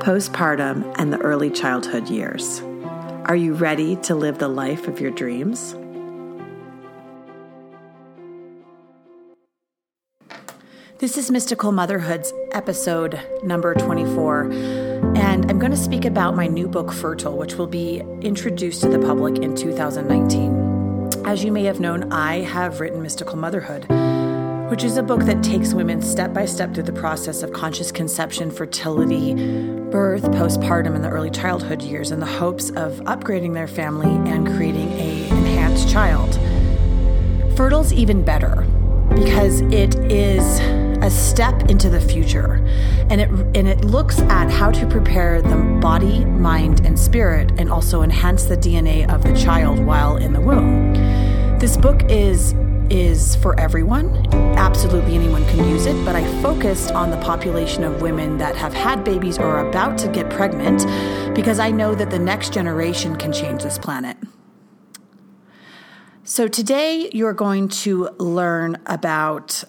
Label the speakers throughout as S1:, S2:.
S1: postpartum, and the early childhood years. Are you ready to live the life of your dreams? This is Mystical Motherhood's episode number 24, and I'm going to speak about my new book, Fertile, which will be introduced to the public in 2019. As you may have known, I have written Mystical Motherhood which is a book that takes women step by step through the process of conscious conception, fertility, birth, postpartum, and the early childhood years in the hopes of upgrading their family and creating a enhanced child. Fertile's even better because it is a step into the future and it and it looks at how to prepare the body, mind and spirit and also enhance the DNA of the child while in the womb. This book is is for everyone. Absolutely anyone can use it, but I focused on the population of women that have had babies or are about to get pregnant because I know that the next generation can change this planet. So, today you're going to learn about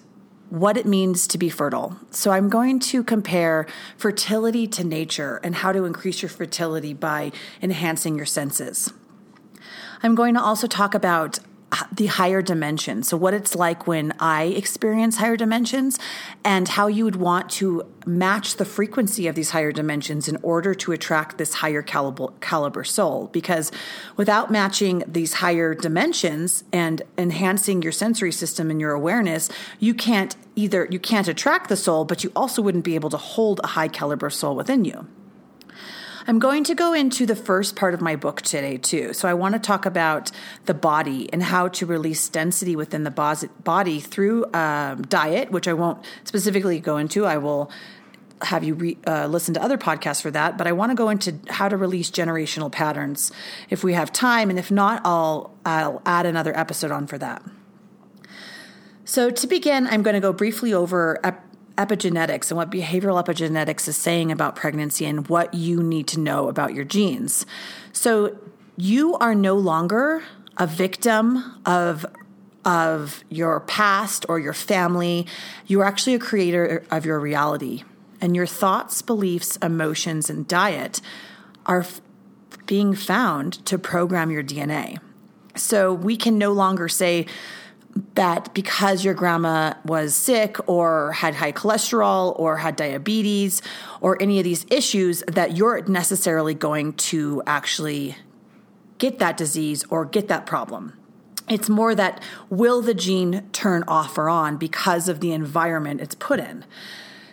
S1: what it means to be fertile. So, I'm going to compare fertility to nature and how to increase your fertility by enhancing your senses. I'm going to also talk about the higher dimensions. So, what it's like when I experience higher dimensions, and how you would want to match the frequency of these higher dimensions in order to attract this higher caliber, caliber soul. Because without matching these higher dimensions and enhancing your sensory system and your awareness, you can't either you can't attract the soul, but you also wouldn't be able to hold a high caliber soul within you. I'm going to go into the first part of my book today, too. So, I want to talk about the body and how to release density within the body through um, diet, which I won't specifically go into. I will have you re, uh, listen to other podcasts for that, but I want to go into how to release generational patterns if we have time, and if not, I'll I'll add another episode on for that. So to begin, I'm going to go briefly over epigenetics and what behavioral epigenetics is saying about pregnancy and what you need to know about your genes. So you are no longer a victim of of your past or your family. You're actually a creator of your reality. And your thoughts, beliefs, emotions, and diet are f- being found to program your DNA. So we can no longer say, that because your grandma was sick or had high cholesterol or had diabetes or any of these issues that you're necessarily going to actually get that disease or get that problem. It's more that will the gene turn off or on because of the environment it's put in.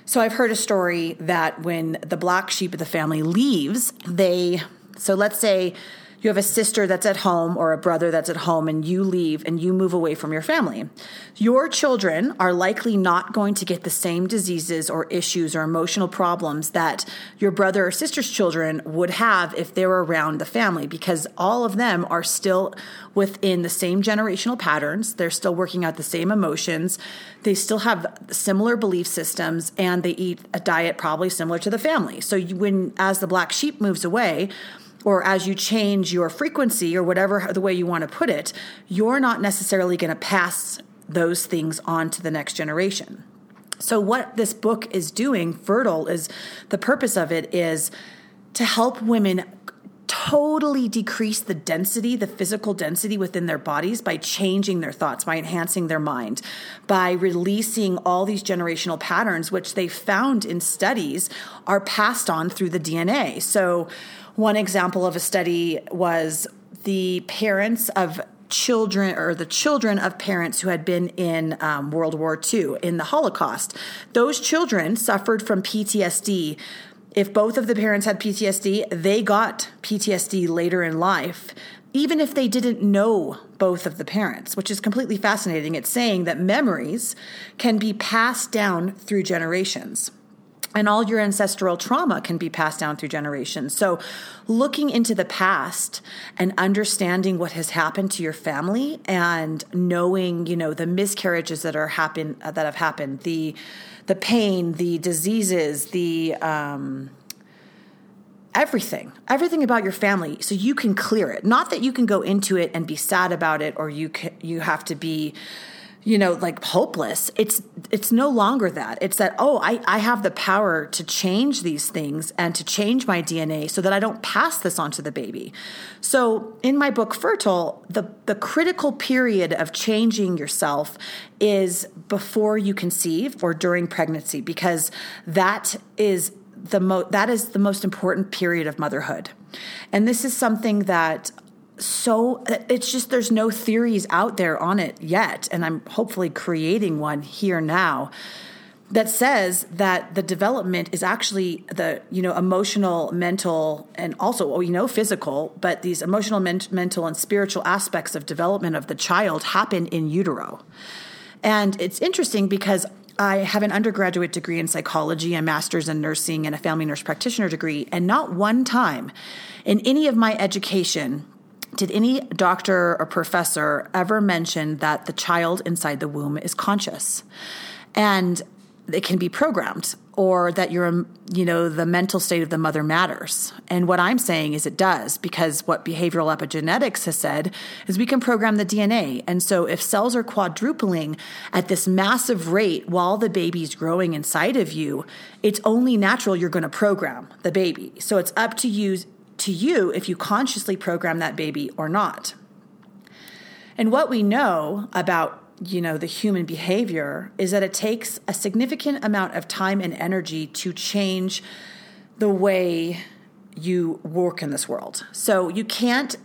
S1: So I've heard a story that when the black sheep of the family leaves, they so let's say you have a sister that's at home or a brother that's at home and you leave and you move away from your family. Your children are likely not going to get the same diseases or issues or emotional problems that your brother or sister's children would have if they were around the family because all of them are still within the same generational patterns. They're still working out the same emotions. They still have similar belief systems and they eat a diet probably similar to the family. So you, when as the black sheep moves away, or as you change your frequency or whatever the way you want to put it, you're not necessarily going to pass those things on to the next generation. So, what this book is doing, Fertile, is the purpose of it is to help women totally decrease the density, the physical density within their bodies by changing their thoughts, by enhancing their mind, by releasing all these generational patterns, which they found in studies are passed on through the DNA. So, one example of a study was the parents of children or the children of parents who had been in um, World War II, in the Holocaust. Those children suffered from PTSD. If both of the parents had PTSD, they got PTSD later in life, even if they didn't know both of the parents, which is completely fascinating. It's saying that memories can be passed down through generations. And all your ancestral trauma can be passed down through generations. So, looking into the past and understanding what has happened to your family and knowing, you know, the miscarriages that are happen that have happened, the the pain, the diseases, the um, everything, everything about your family, so you can clear it. Not that you can go into it and be sad about it, or you can, you have to be you know like hopeless. It's it's no longer that. It's that oh I, I have the power to change these things and to change my dna so that i don't pass this on to the baby. So in my book fertile the the critical period of changing yourself is before you conceive or during pregnancy because that is the mo- that is the most important period of motherhood. And this is something that so uh, it's just there's no theories out there on it yet and i'm hopefully creating one here now that says that the development is actually the you know emotional mental and also you know physical but these emotional men- mental and spiritual aspects of development of the child happen in utero and it's interesting because I have an undergraduate degree in psychology, a master's in nursing, and a family nurse practitioner degree. And not one time in any of my education did any doctor or professor ever mention that the child inside the womb is conscious? And it can be programmed or that you're you know the mental state of the mother matters. And what i'm saying is it does because what behavioral epigenetics has said is we can program the dna and so if cells are quadrupling at this massive rate while the baby's growing inside of you it's only natural you're going to program the baby. So it's up to you to you if you consciously program that baby or not. And what we know about you know the human behavior is that it takes a significant amount of time and energy to change the way you work in this world. So you can't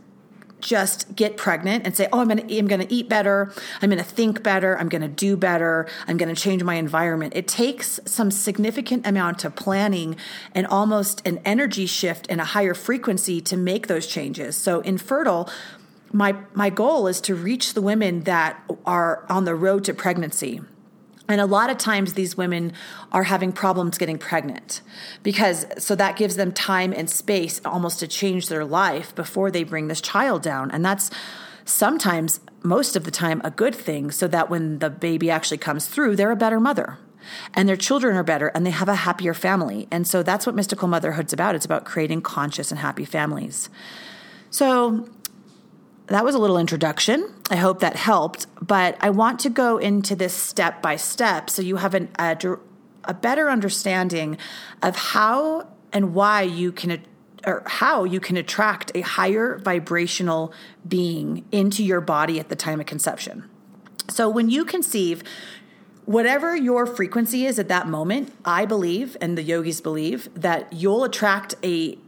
S1: just get pregnant and say, "Oh, I'm going to I'm going to eat better. I'm going to think better. I'm going to do better. I'm going to change my environment." It takes some significant amount of planning and almost an energy shift and a higher frequency to make those changes. So in Fertile my my goal is to reach the women that are on the road to pregnancy and a lot of times these women are having problems getting pregnant because so that gives them time and space almost to change their life before they bring this child down. And that's sometimes, most of the time, a good thing so that when the baby actually comes through, they're a better mother and their children are better and they have a happier family. And so that's what mystical motherhood's about. It's about creating conscious and happy families. So that was a little introduction. I hope that helped, but I want to go into this step by step so you have an, a, a better understanding of how and why you can or how you can attract a higher vibrational being into your body at the time of conception. So when you conceive, whatever your frequency is at that moment, I believe and the yogis believe that you'll attract a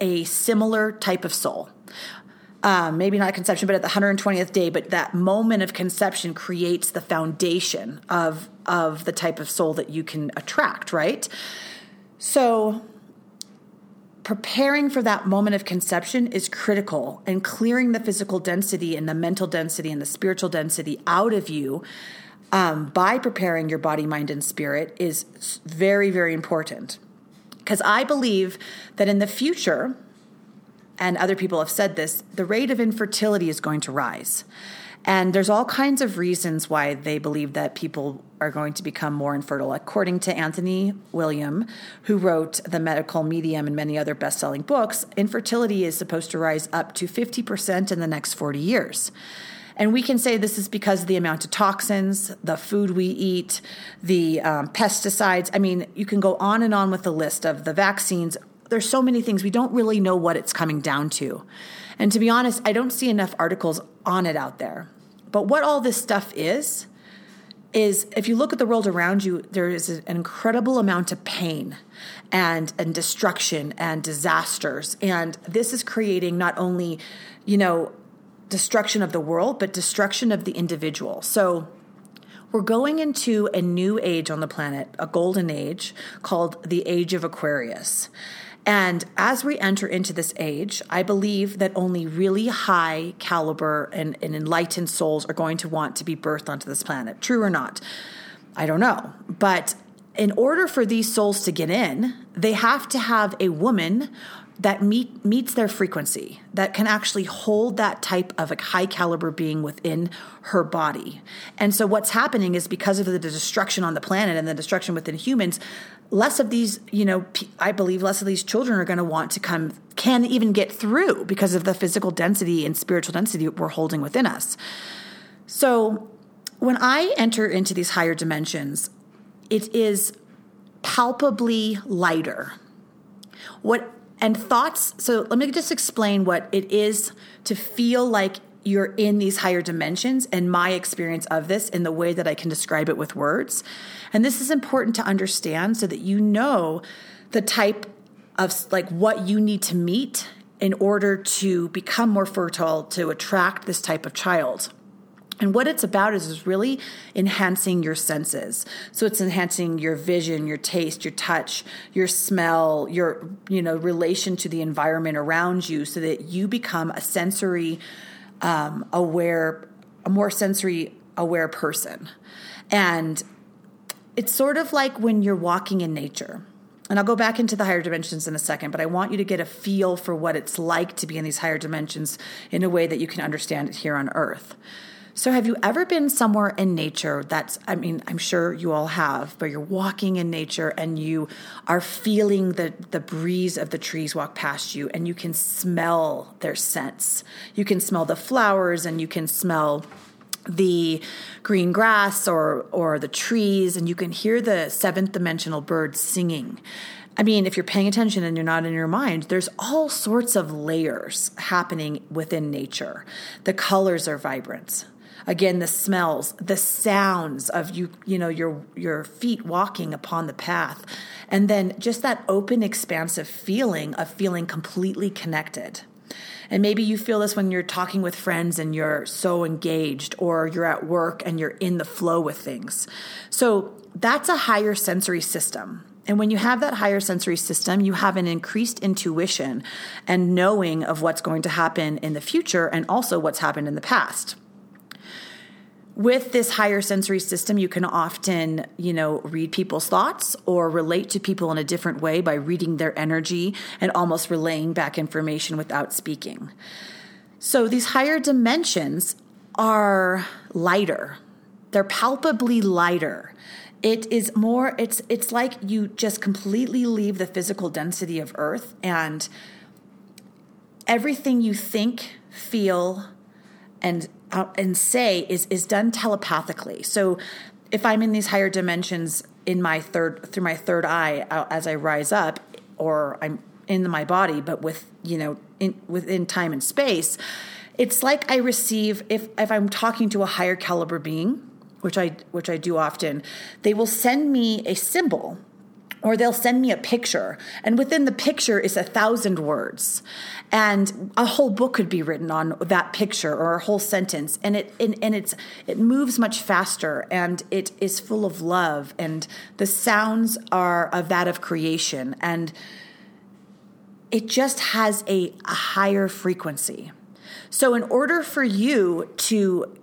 S1: a similar type of soul um, maybe not conception, but at the 120th day, but that moment of conception creates the foundation of of the type of soul that you can attract, right? So preparing for that moment of conception is critical and clearing the physical density and the mental density and the spiritual density out of you um, by preparing your body, mind, and spirit is very, very important. Because I believe that in the future, and other people have said this, the rate of infertility is going to rise. And there's all kinds of reasons why they believe that people are going to become more infertile. According to Anthony William, who wrote The Medical Medium and many other best selling books, infertility is supposed to rise up to 50% in the next 40 years. And we can say this is because of the amount of toxins, the food we eat, the um, pesticides. I mean, you can go on and on with the list of the vaccines, there's so many things we don't really know what it's coming down to. And to be honest, I don't see enough articles on it out there. But what all this stuff is, is if you look at the world around you, there is an incredible amount of pain and, and destruction and disasters. And this is creating not only, you know, destruction of the world, but destruction of the individual. So we're going into a new age on the planet, a golden age called the Age of Aquarius. And as we enter into this age, I believe that only really high caliber and, and, enlightened souls are going to want to be birthed onto this planet. True or not? I don't know. But in order for these souls to get in, they have to have a woman that meet, meets their frequency, that can actually hold that type of a high caliber being within her body. And so what's happening is because of the destruction on the planet and the destruction within humans, less of these, you know, I believe less of these children are going to want to come, can even get through because of the physical density and spiritual density we're holding within us. So when I enter into these higher dimensions, it is palpably lighter. What and thoughts, so let me just explain what it is to feel like you're in these higher dimensions and my experience of this in the way that I can describe it with words. And this is important to understand so that you know the type of like what you need to meet in order to become more fertile to attract this type of child. And what it's about is, is really enhancing your senses. So it's enhancing your vision, your taste, your touch, your smell, your you know relation to the environment around you, so that you become a sensory um, aware, a more sensory aware person. And it's sort of like when you're walking in nature. And I'll go back into the higher dimensions in a second, but I want you to get a feel for what it's like to be in these higher dimensions in a way that you can understand it here on earth. So, have you ever been somewhere in nature that's, I mean, I'm sure you all have, but you're walking in nature and you are feeling the, the breeze of the trees walk past you and you can smell their scents. You can smell the flowers and you can smell the green grass or or the trees and you can hear the seventh dimensional birds singing I mean, if you're paying attention and you're not in your mind, there's all sorts of layers happening within nature. The colors are vibrant again the smells the sounds of you you know your your feet walking upon the path and then just that open expansive feeling of feeling completely connected and maybe you feel this when you're talking with friends and you're so engaged, or you're at work and you're in the flow with things. So that's a higher sensory system. And when you have that higher sensory system, you have an increased intuition and knowing of what's going to happen in the future and also what's happened in the past with this higher sensory system, you can often, you know, read people's thoughts or relate to people in a different way by reading their energy and almost relaying back information without speaking. So these higher dimensions are lighter. They're palpably lighter. It is more it's it's like you just completely leave the physical density of earth and everything you think, feel, and and say is is done telepathically. So if I'm in these higher dimensions in my third through my third eye uh, as I rise up, or I'm in my body, but with you know in, within time and space, it's like I receive if if I'm talking to a higher caliber being, which I which I do often, they will send me a symbol or they'll send me a picture. And within the picture is a thousand words. And a whole book could be written on that picture or a whole sentence. And it and, and it's it moves much faster and it is full of love. And the sounds are of that of creation. And it just has a, a higher frequency. So in order for you to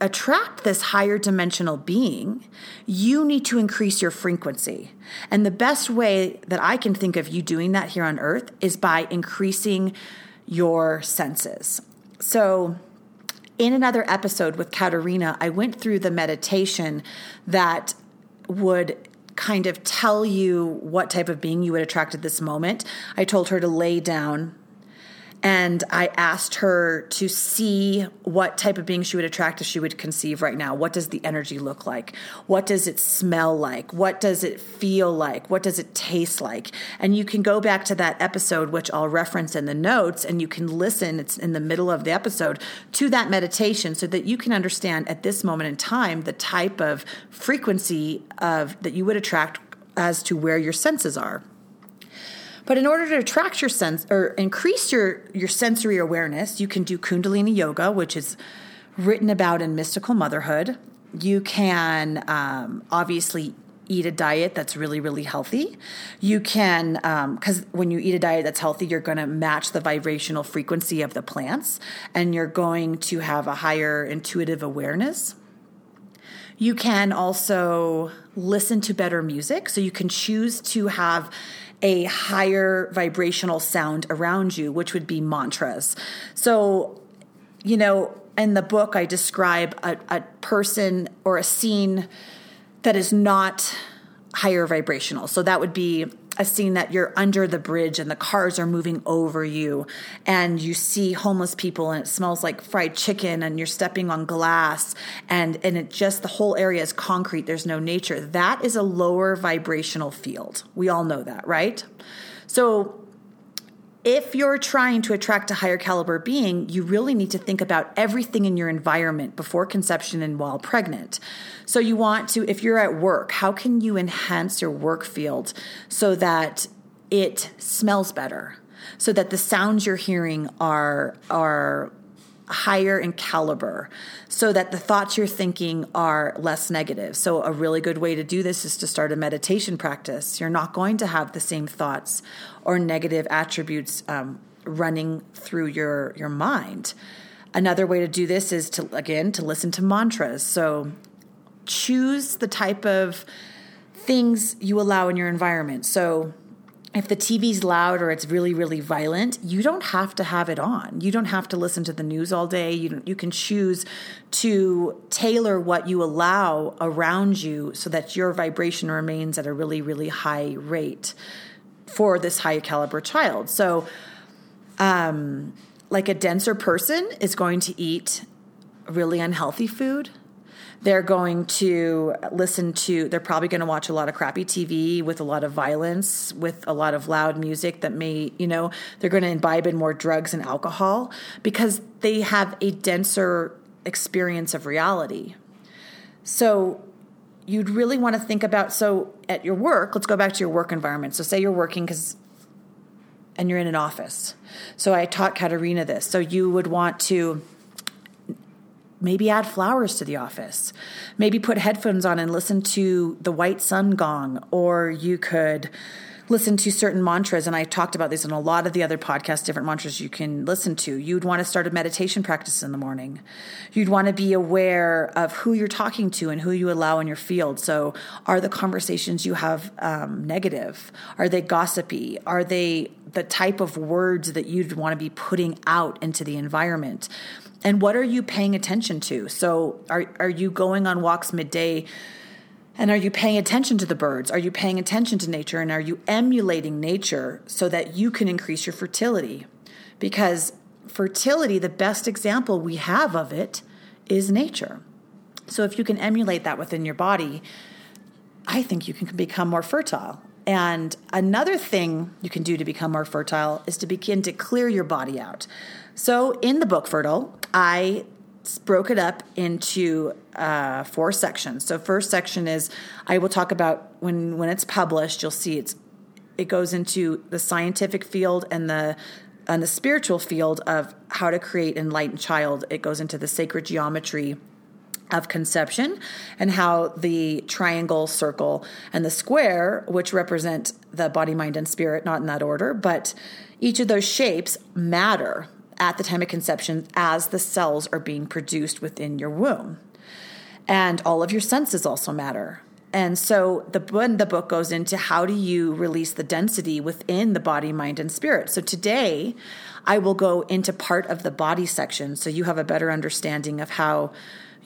S1: attract this higher dimensional being, you need to increase your frequency. And the best way that I can think of you doing that here on earth is by increasing your senses. So, in another episode with Katerina, I went through the meditation that would kind of tell you what type of being you would attract at this moment. I told her to lay down and I asked her to see what type of being she would attract if she would conceive right now. What does the energy look like? What does it smell like? What does it feel like? What does it taste like? And you can go back to that episode, which I'll reference in the notes, and you can listen, it's in the middle of the episode, to that meditation so that you can understand at this moment in time the type of frequency of that you would attract as to where your senses are. But in order to attract your sense or increase your your sensory awareness, you can do Kundalini yoga, which is written about in mystical motherhood. You can um, obviously eat a diet that's really really healthy you can because um, when you eat a diet that's healthy you're going to match the vibrational frequency of the plants and you're going to have a higher intuitive awareness You can also listen to better music. So you can choose to have a higher vibrational sound around you, which would be mantras. So, you know, in the book, I describe a, a person or a scene that is not higher vibrational. So that would be a scene that you're under the bridge and the cars are moving over you and you see homeless people and it smells like fried chicken and you're stepping on glass and and it just the whole area is concrete. There's no nature. That is a lower vibrational field. We all know that right? So if you're trying to attract a higher caliber being, you really need to think about everything in your environment before conception and while pregnant. So, you want to, if you're at work, how can you enhance your work field so that it smells better? So that the sounds you're hearing are, are higher in caliber so that the thoughts you're thinking are less negative. So, a really good way to do this is to start a meditation practice. You're not going to have the same thoughts or negative attributes um, running through your, your mind. Another way to do this is to, again, to listen to mantras. So, choose the type of things you allow in your environment. So, if the TV's loud or it's really, really violent, you don't have to have it on. You don't have to listen to the news all day. You, you can choose to tailor what you allow around you so that your vibration remains at a really, really high rate for this high caliber child. So, um, like a denser person is going to eat really unhealthy food they're going to listen to, they're probably going to watch a lot of crappy TV with a lot of violence, with a lot of loud music that may, you know, they're going to imbibe in more drugs and alcohol because they have a denser experience of reality. So you'd really want to think about so at your work, let's go back to your work environment. So say you're working because and you're in an office. So I taught Katerina this. So you would want to maybe add flowers to the office. Maybe put headphones on and listen to the white sun gong, or you could listen to certain mantras. And I talked about this in a lot of the other podcasts, different mantras you can listen to. You'd want to start a meditation practice in the morning. You'd want to be aware of who you're talking to and who you allow in your field. So, are the conversations you have um, negative? Are they gossipy? Are they the type of words that you'd want to be putting out into the environment? And what are you paying attention to? So are are you going on walks midday? And are you paying attention to the birds? Are you paying attention to nature? And are you emulating nature so that you can increase your fertility? Because fertility the best example we have of it is nature. So if you can emulate that within your body i think you can become more fertile and another thing you can do to become more fertile is to begin to clear your body out. So, in the book Fertile, I broke it up into uh, four sections. So, first section is I will talk about when when it's published. You'll see it's it goes into the scientific field and the and the spiritual field of how to create enlightened child. It goes into the sacred geometry of conception and how the triangle, circle, and the square, which represent the body, mind, and spirit, not in that order, but each of those shapes matter at the time of conception as the cells are being produced within your womb. And all of your senses also matter. And so the the book goes into how do you release the density within the body, mind, and spirit. So today, I will go into part of the body section so you have a better understanding of how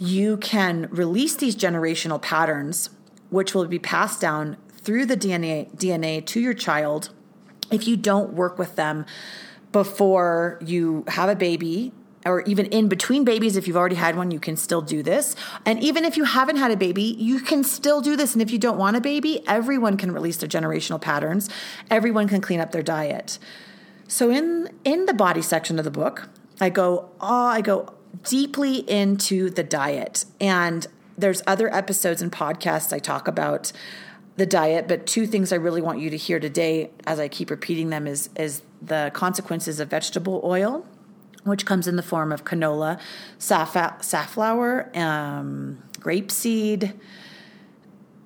S1: you can release these generational patterns, which will be passed down through the DNA, DNA to your child if you don't work with them before you have a baby or even in between babies, if you've already had one, you can still do this. And even if you haven't had a baby, you can still do this. And if you don't want a baby, everyone can release their generational patterns. Everyone can clean up their diet. So in in the body section of the book, I go, oh, I go deeply into the diet. And there's other episodes and podcasts I talk about the diet, but two things I really want you to hear today as I keep repeating them is is the consequences of vegetable oil, which comes in the form of canola, saff- safflower, um, grapeseed,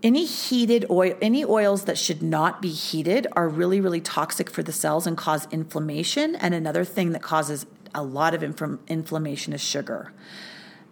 S1: any heated oil any oils that should not be heated are really really toxic for the cells and cause inflammation and another thing that causes a lot of inflammation is sugar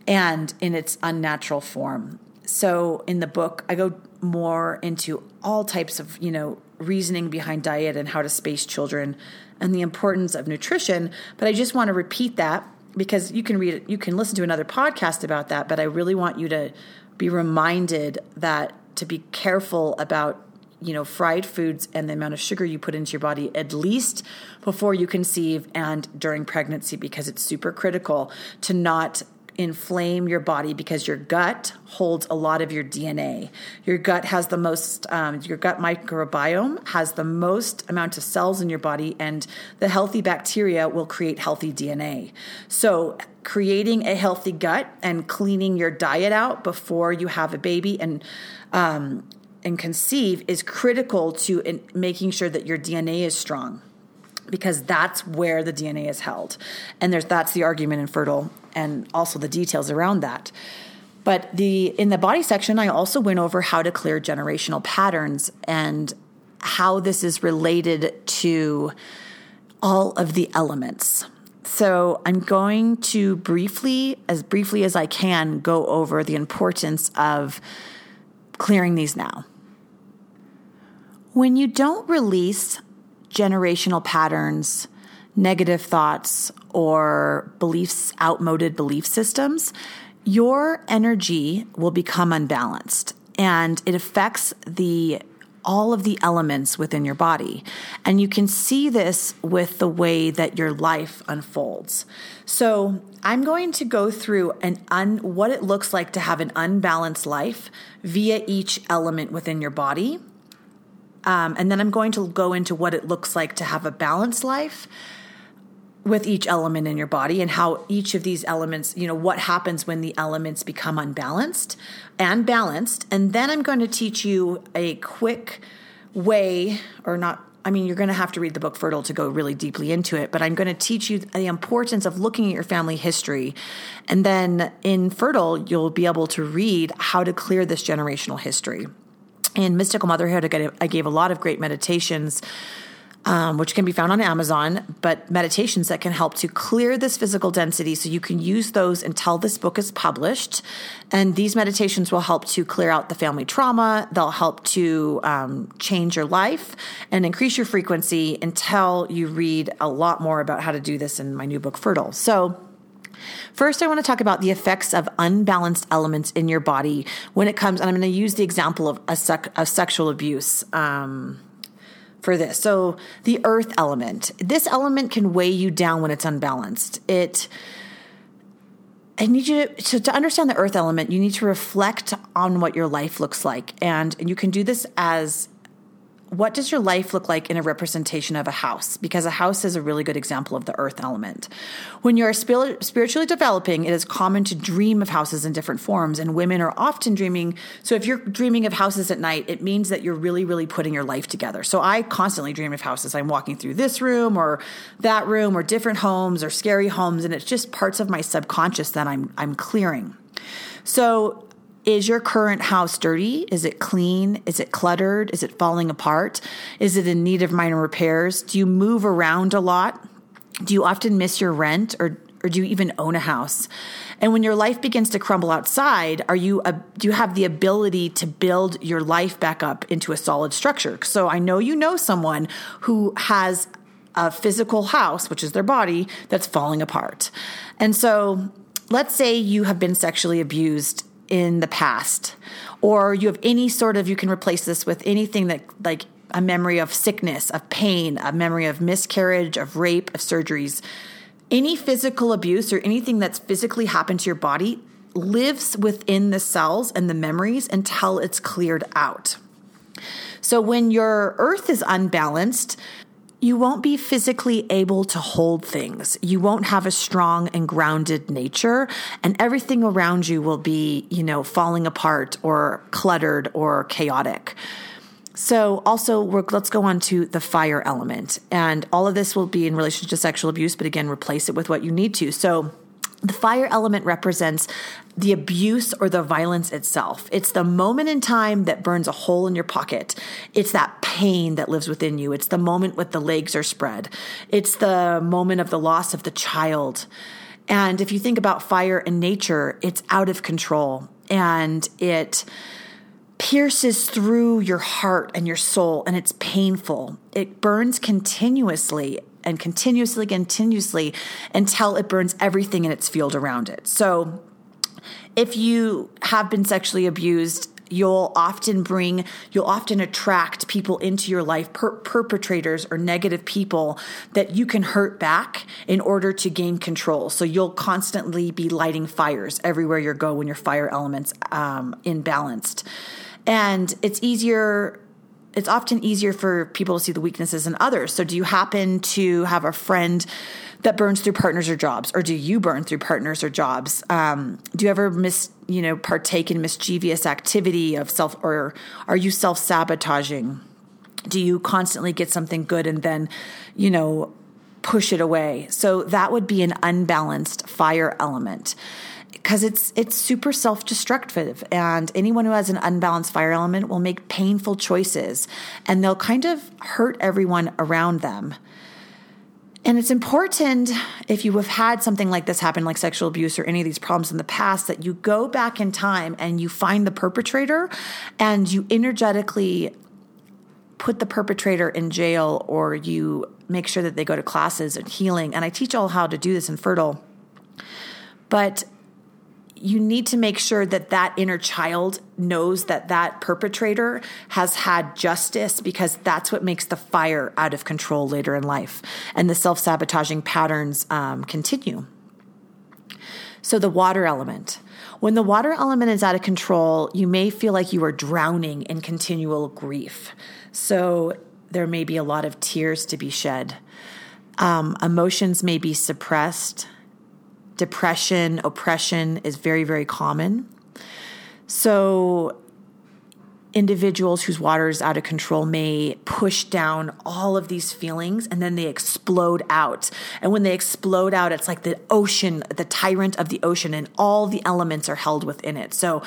S1: and in its unnatural form. so in the book, I go more into all types of, you know, reasoning behind diet and how to space children and the importance of nutrition. But I just want to repeat that because you can read it, you can listen to another podcast about that. But I really want you to be reminded that to be careful about you know fried foods and the amount of sugar you put into your body at least before you conceive and during pregnancy because it's super critical to not inflame your body because your gut holds a lot of your DNA. Your gut has the most, um, your gut microbiome has the most amount of cells in your body, and the healthy bacteria will create healthy DNA. So, creating a healthy gut and cleaning your diet out before you have a baby and um, and conceive is critical to making sure that your DNA is strong because that's where the DNA is held. And there's that's the argument in fertile and also the details around that. But the in the body section I also went over how to clear generational patterns and how this is related to all of the elements. So I'm going to briefly as briefly as I can go over the importance of clearing these now. When you don't release generational patterns, negative thoughts, or beliefs, outmoded belief systems, your energy will become unbalanced and it affects the all of the elements within your body. And you can see this with the way that your life unfolds. So, I'm going to go through an un, what it looks like to have an unbalanced life via each element within your body um, and then I'm going to go into what it looks like to have a balanced life with each element in your body and how each of these elements, you know, what happens when the elements become unbalanced and balanced. And then I'm going to teach you a quick way, or not, I mean, you're going to have to read the book Fertile to go really deeply into it, but I'm going to teach you the importance of looking at your family history. And then in Fertile, you'll be able to read how to clear this generational history in mystical motherhood i gave a lot of great meditations um, which can be found on amazon but meditations that can help to clear this physical density so you can use those until this book is published. And these meditations will help to clear out the family trauma. They'll help to um, change your life and increase your frequency until you read a lot more about how to do this in my new book fertile. So First, I want to talk about the effects of unbalanced elements in your body when it comes, and I'm going to use the example of a sec, of sexual abuse. Um, for this. So, the earth element. This element can weigh you down when it's unbalanced. It I need you to, to, to, understand the earth element, you need to reflect on what your life looks like. And, and you can do this as what does your life look like in a representation of a house? Because a house is a really good example of the earth element. When you're spiritually developing, it is common to dream of houses in different forms, and women are often dreaming. So, if you're dreaming of houses at night, it means that you're really, really putting your life together. So, I constantly dream of houses. I'm walking through this room or that room or different homes or scary homes, and it's just parts of my subconscious that I'm, I'm clearing. So, is your current house dirty? Is it clean? Is it cluttered? Is it falling apart? Is it in need of minor repairs? Do you move around a lot? Do you often miss your rent or or do you even own a house? And when your life begins to crumble outside, are you a, do you have the ability to build your life back up into a solid structure? So I know you know someone who has a physical house, which is their body, that's falling apart. And so let's say you have been sexually abused in the past or you have any sort of you can replace this with anything that like a memory of sickness of pain a memory of miscarriage of rape of surgeries. Any physical abuse or anything that's physically happened to your body lives within the cells and the memories until it's cleared out. So when your earth is unbalanced you won't be physically able to hold things. You won't have a strong and grounded nature, and everything around you will be, you know, falling apart or cluttered or chaotic. So, also, let's go on to the fire element. And all of this will be in relation to sexual abuse, but again, replace it with what you need to. So, the fire element represents the abuse or the violence itself. It's the moment in time that burns a hole in your pocket. It's that pain that lives within you. It's the moment when the legs are spread. It's the moment of the loss of the child. And if you think about fire in nature, it's out of control. and it pierces through your heart and your soul and it's painful. It burns continuously and continuously, continuously until it burns everything in its field around it. So if you have been sexually abused, you'll often bring, you'll often attract people into your life, per- perpetrators or negative people that you can hurt back in order to gain control. So you'll constantly be lighting fires everywhere you go when your fire elements um, imbalanced. And it's easier it's often easier for people to see the weaknesses in others. So, do you happen to have a friend that burns through partners or jobs, or do you burn through partners or jobs? Um, do you ever miss, you know, partake in mischievous activity of self, or are you self sabotaging? Do you constantly get something good and then, you know, push it away? So that would be an unbalanced fire element because it's it's super self-destructive and anyone who has an unbalanced fire element will make painful choices and they'll kind of hurt everyone around them. And it's important if you have had something like this happen, like sexual abuse or any of these problems in the past, that you go back in time and you find the perpetrator and you energetically put the perpetrator in jail or you make sure that they go to classes and healing. And I teach all how to do this in Fertile. But you need to make sure that that inner child knows that that perpetrator has had justice because that's what makes the fire out of control later in life and the self sabotaging patterns um, continue. So, the water element. When the water element is out of control, you may feel like you are drowning in continual grief. So, there may be a lot of tears to be shed. Um, emotions may be suppressed depression, oppression is very, very common. So, individuals whose water is out of control may push down all of these feelings and then they explode out. And when they explode out, it's like the ocean, the tyrant of the ocean, and all the elements are held within it. So,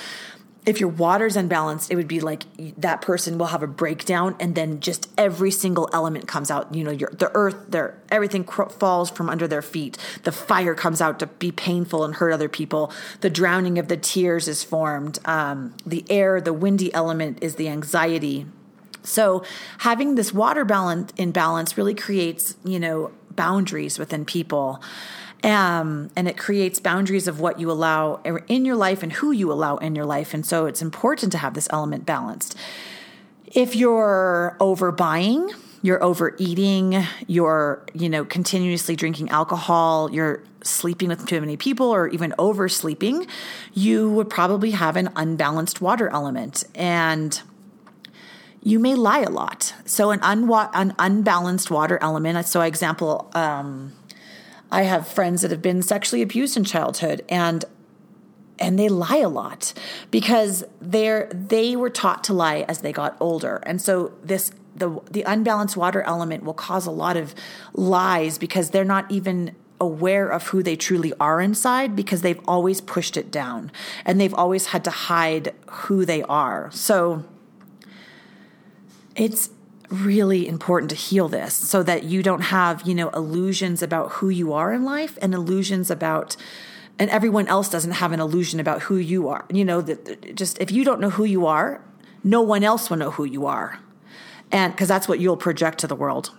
S1: if your water's unbalanced, it would be like that person will have a breakdown, and then just every single element comes out. You know, your, the earth, their everything cr- falls from under their feet. The fire comes out to be painful and hurt other people. The drowning of the tears is formed. Um, the air, the windy element, is the anxiety. So having this water balance in balance really creates, you know, boundaries within people. Um, and it creates boundaries of what you allow in your life and who you allow in your life. And so it's important to have this element balanced. If you're overbuying, you're overeating, you're, you know, continuously drinking alcohol, you're sleeping with too many people or even oversleeping, you would probably have an unbalanced water element. And you may lie a lot. So an, unwa- an unbalanced water element. So example, um, I have friends that have been sexually abused in childhood and and they lie a lot because they're they were taught to lie as they got older. And so this the the unbalanced water element will cause a lot of lies because they're not even aware of who they truly are inside because they've always pushed it down and they've always had to hide who they are. So it's really important to heal this so that you don't have, you know, illusions about who you are in life and illusions about and everyone else doesn't have an illusion about who you are. You know, that just if you don't know who you are, no one else will know who you are. And because that's what you'll project to the world.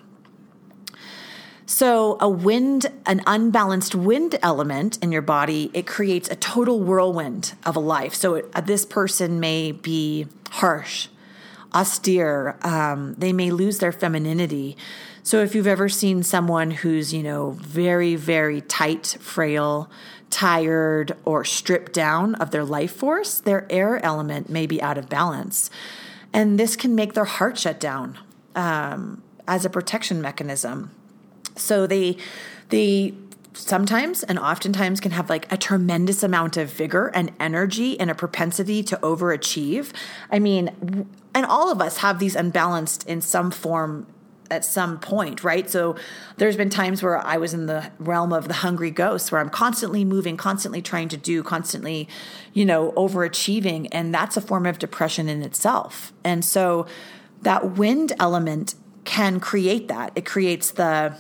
S1: So, a wind, an unbalanced wind element in your body, it creates a total whirlwind of a life. So, it, uh, this person may be harsh, austere. Um, they may lose their femininity. So if you've ever seen someone who's, you know, very, very tight, frail, tired, or stripped down of their life force, their air element may be out of balance. And this can make their heart shut down um, as a protection mechanism. So they, they, sometimes and oftentimes can have like a tremendous amount of vigor and energy and a propensity to overachieve. I mean, and all of us have these unbalanced in some form at some point, right? So there's been times where I was in the realm of the hungry ghost where I'm constantly moving, constantly trying to do, constantly, you know, overachieving. And that's a form of depression in itself. And so that wind element can create that. It creates the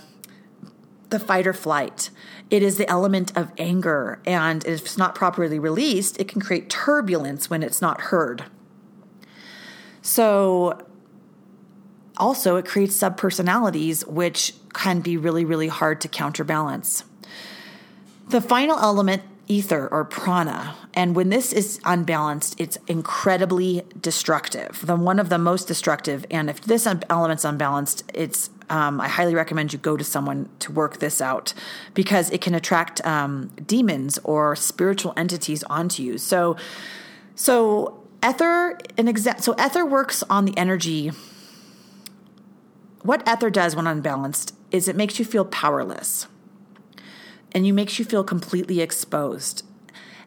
S1: the fight or flight. It is the element of anger. And if it's not properly released, it can create turbulence when it's not heard. So, also, it creates subpersonalities, which can be really, really hard to counterbalance. The final element ether or prana. And when this is unbalanced, it's incredibly destructive. The one of the most destructive. And if this element's unbalanced, it's um, I highly recommend you go to someone to work this out because it can attract um, demons or spiritual entities onto you. So, so ether, an exa- so ether works on the energy. What ether does when unbalanced is it makes you feel powerless and you makes you feel completely exposed.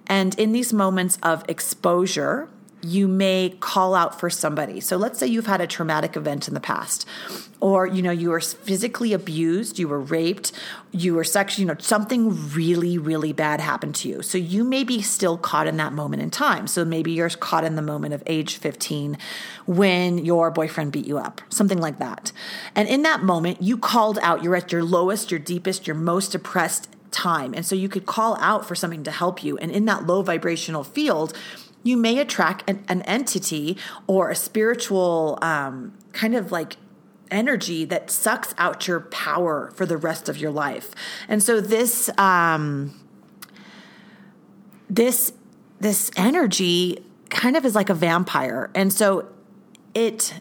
S1: And in these moments of exposure, you may call out for somebody. So let's say you've had a traumatic event in the past or you know you were physically abused, you were raped, you were sexually, you know something really really bad happened to you. So you may be still caught in that moment in time. So maybe you're caught in the moment of age 15 when your boyfriend beat you up, something like that. And in that moment you called out, you're at your lowest, your deepest, your most depressed time. And so you could call out for something to help you. And in that low vibrational field, you may attract an, an entity or a spiritual um, kind of like energy that sucks out your power for the rest of your life. And so this um, this this energy kind of is like a vampire. And so it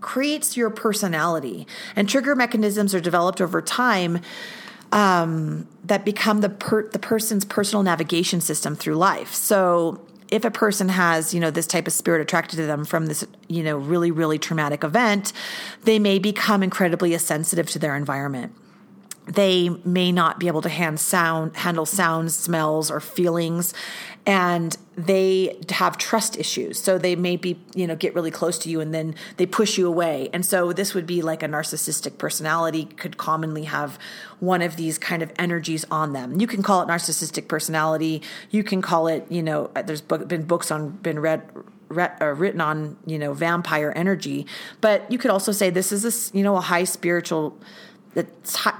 S1: creates your personality and trigger mechanisms are developed over time um, that become the per- the person's personal navigation system through life. So if a person has, you know, this type of spirit attracted to them from this, you know, really, really traumatic event, they may become incredibly sensitive to their environment. They may not be able to hand sound, handle sounds, smells, or feelings, and they have trust issues. So they may be, you know, get really close to you and then they push you away. And so this would be like a narcissistic personality could commonly have one of these kind of energies on them. You can call it narcissistic personality. You can call it, you know, there's been books on been read uh, written on you know vampire energy but you could also say this is a you know a high spiritual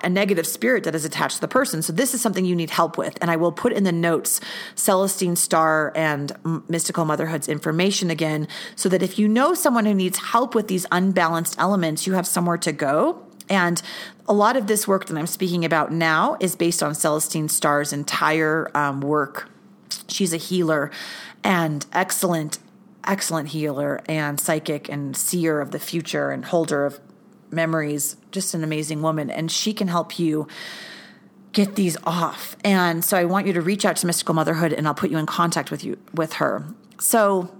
S1: a negative spirit that is attached to the person. So this is something you need help with. And I will put in the notes Celestine Star and Mystical Motherhood's information again, so that if you know someone who needs help with these unbalanced elements, you have somewhere to go. And a lot of this work that I'm speaking about now is based on Celestine Star's entire um, work. She's a healer and excellent, excellent healer and psychic and seer of the future and holder of memories, just an amazing woman, and she can help you get these off. And so I want you to reach out to Mystical Motherhood and I'll put you in contact with you with her. So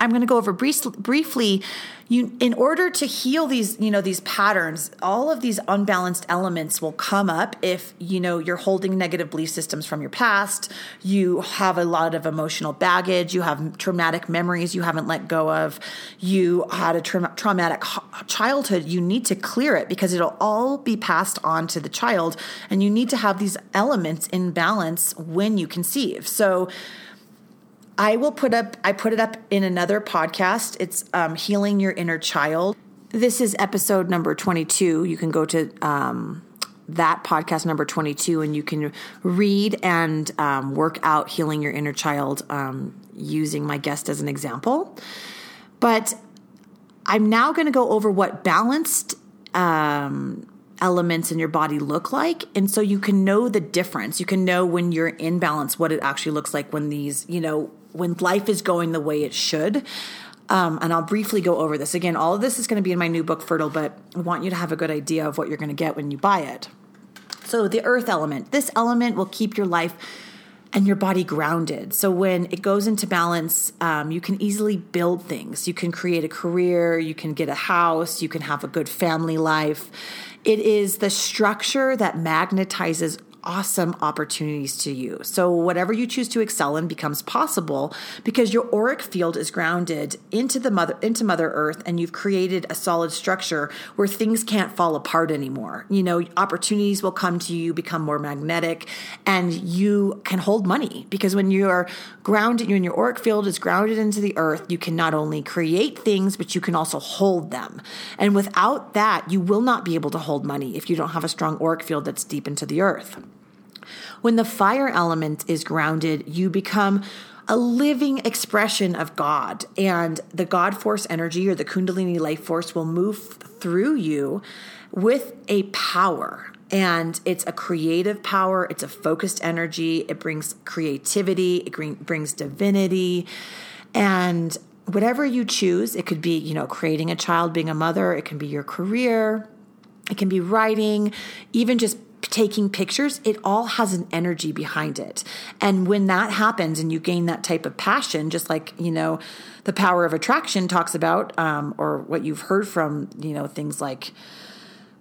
S1: I'm going to go over brief, briefly you in order to heal these you know these patterns all of these unbalanced elements will come up if you know you're holding negative belief systems from your past you have a lot of emotional baggage you have traumatic memories you haven't let go of you had a tra- traumatic childhood you need to clear it because it'll all be passed on to the child and you need to have these elements in balance when you conceive. So I will put up, I put it up in another podcast. It's um, Healing Your Inner Child. This is episode number 22. You can go to um, that podcast number 22 and you can read and um, work out healing your inner child um, using my guest as an example. But I'm now going to go over what balanced um, elements in your body look like. And so you can know the difference. You can know when you're in balance, what it actually looks like when these, you know, when life is going the way it should. Um, and I'll briefly go over this. Again, all of this is going to be in my new book, Fertile, but I want you to have a good idea of what you're going to get when you buy it. So, the earth element this element will keep your life and your body grounded. So, when it goes into balance, um, you can easily build things. You can create a career, you can get a house, you can have a good family life. It is the structure that magnetizes awesome opportunities to you. So, whatever you choose to excel in becomes possible because your auric field is grounded into the mother into Mother Earth and you've created a solid structure where things can't fall apart anymore. You know, opportunities will come to you, become more magnetic, and you can hold money because when you're grounded, you when your auric field is grounded into the earth, you can not only create things, but you can also hold them. And without that, you will not be able to hold money if you don't have a strong auric field that's deep into the earth. When the fire element is grounded, you become a living expression of God, and the God force energy or the Kundalini life force will move through you with a power. And it's a creative power, it's a focused energy, it brings creativity, it brings divinity. And whatever you choose, it could be, you know, creating a child, being a mother, it can be your career, it can be writing, even just taking pictures, it all has an energy behind it. And when that happens and you gain that type of passion, just like, you know, the power of attraction talks about, um, or what you've heard from, you know, things like,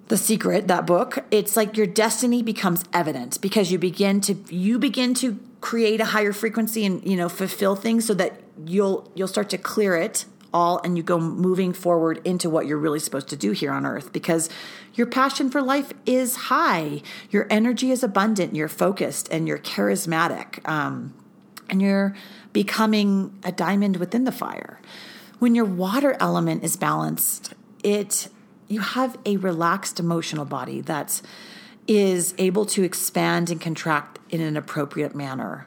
S1: the secret that book it's like your destiny becomes evident because you begin to you begin to create a higher frequency and you know fulfill things so that you'll you'll start to clear it all and you go moving forward into what you're really supposed to do here on earth because your passion for life is high. Your energy is abundant you're focused and you're charismatic um, and you're becoming a diamond within the fire. When your water element is balanced it you have a relaxed emotional body that is able to expand and contract in an appropriate manner.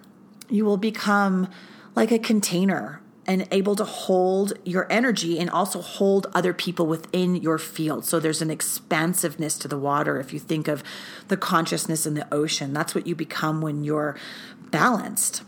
S1: You will become like a container and able to hold your energy and also hold other people within your field. So there's an expansiveness to the water. If you think of the consciousness in the ocean, that's what you become when you're balanced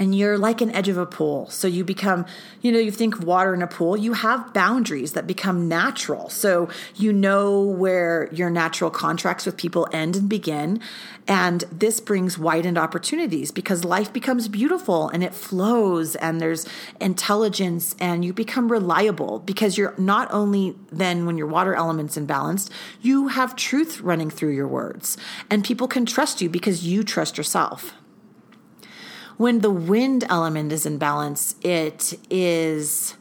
S1: and you're like an edge of a pool. So you become, you know, you think of water in a pool, you have boundaries that become natural. So you know where your natural contracts with people end and begin. And this brings widened opportunities because life becomes beautiful and it flows and there's intelligence and you become reliable because you're not only then when your water element's imbalanced, you have truth running through your words and people can trust you because you trust yourself when the wind element is in balance, it is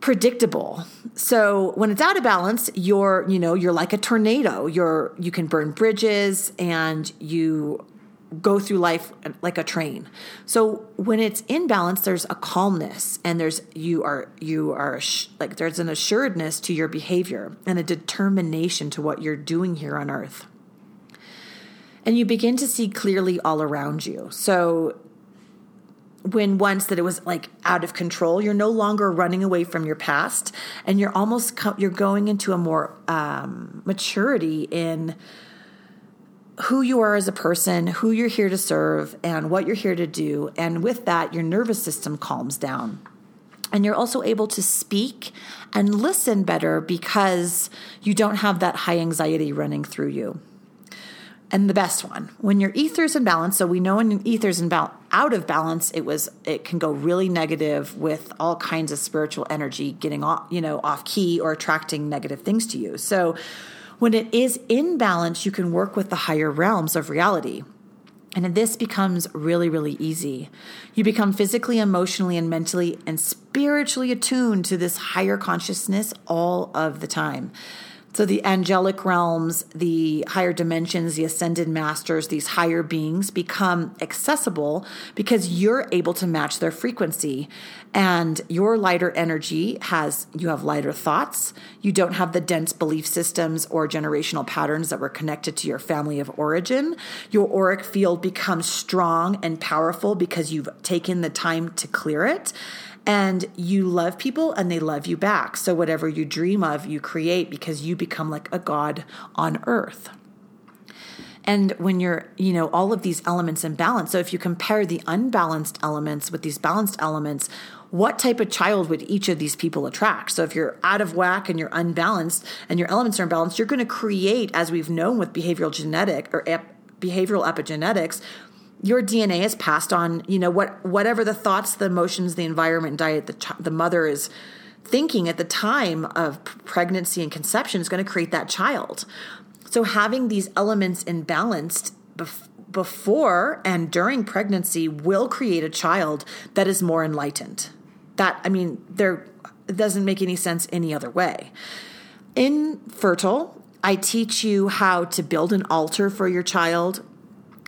S1: predictable. So when it's out of balance, you're, you know, you're like a tornado. You're you can burn bridges and you go through life like a train. So when it's in balance, there's a calmness and there's you are you are like there's an assuredness to your behavior and a determination to what you're doing here on earth and you begin to see clearly all around you. So when once that it was like out of control you're no longer running away from your past and you're almost co- you're going into a more um, maturity in who you are as a person who you're here to serve and what you're here to do. And with that your nervous system calms down. And you're also able to speak and listen better because you don't have that high anxiety running through you and the best one when your ether's in balance so we know when ether's in balance out of balance it was it can go really negative with all kinds of spiritual energy getting off you know off key or attracting negative things to you so when it is in balance you can work with the higher realms of reality and this becomes really, really easy. You become physically, emotionally, and mentally and spiritually attuned to this higher consciousness all of the time. So, the angelic realms, the higher dimensions, the ascended masters, these higher beings become accessible because you're able to match their frequency. And your lighter energy has, you have lighter thoughts. You don't have the dense belief systems or generational patterns that were connected to your family of origin. Your auric field becomes strong and powerful because you've taken the time to clear it and you love people and they love you back. So whatever you dream of, you create because you become like a god on earth. And when you're, you know, all of these elements in balance. So if you compare the unbalanced elements with these balanced elements, what type of child would each of these people attract? So if you're out of whack and you're unbalanced and your elements are imbalanced, you're going to create, as we've known with behavioral genetic or ep- behavioral epigenetics, your DNA is passed on, you know, what whatever the thoughts, the emotions, the environment, diet the ch- the mother is thinking at the time of pregnancy and conception is going to create that child. So having these elements in balanced bef- before and during pregnancy will create a child that is more enlightened. That, I mean, there doesn't make any sense any other way. In Fertile, I teach you how to build an altar for your child.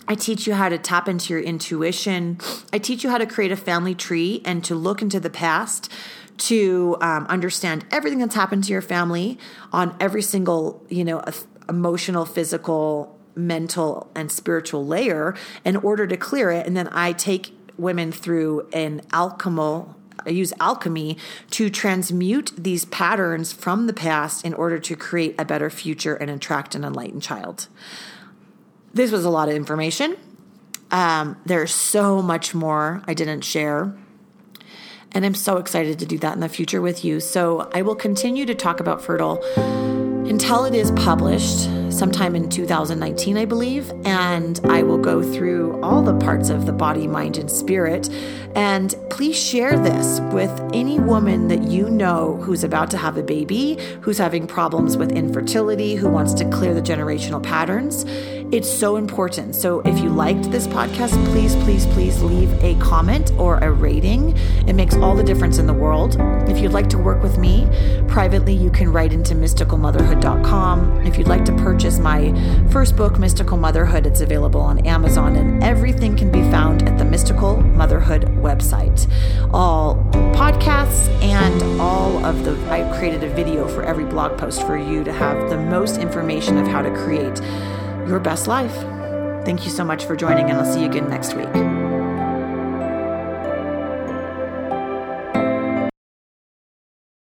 S1: I teach you how to tap into your intuition. I teach you how to create a family tree and to look into the past to um, understand everything that's happened to your family on every single, you know, emotional, physical, mental, and spiritual layer in order to clear it. And then I take women through an alchemical I use alchemy to transmute these patterns from the past in order to create a better future and attract an enlightened child. This was a lot of information. Um, there's so much more I didn't share. And I'm so excited to do that in the future with you. So I will continue to talk about Fertile until it is published sometime in 2019, I believe. And I will go through all the parts of the body, mind, and spirit. And please share this with any woman that you know who's about to have a baby, who's having problems with infertility, who wants to clear the generational patterns. It's so important. So if you liked this podcast, please, please, please leave a comment or a rating. It makes all the difference in the world. If you'd like to work with me privately, you can write into mysticalmotherhood.com. If you'd like to purchase my first book, Mystical Motherhood, it's available on Amazon, and everything can be found at the Mystical Motherhood website. All podcasts and all of the, I've created a video for every blog post for you to have the most information of how to create your best life. Thank you so much for joining, and I'll see you again next week.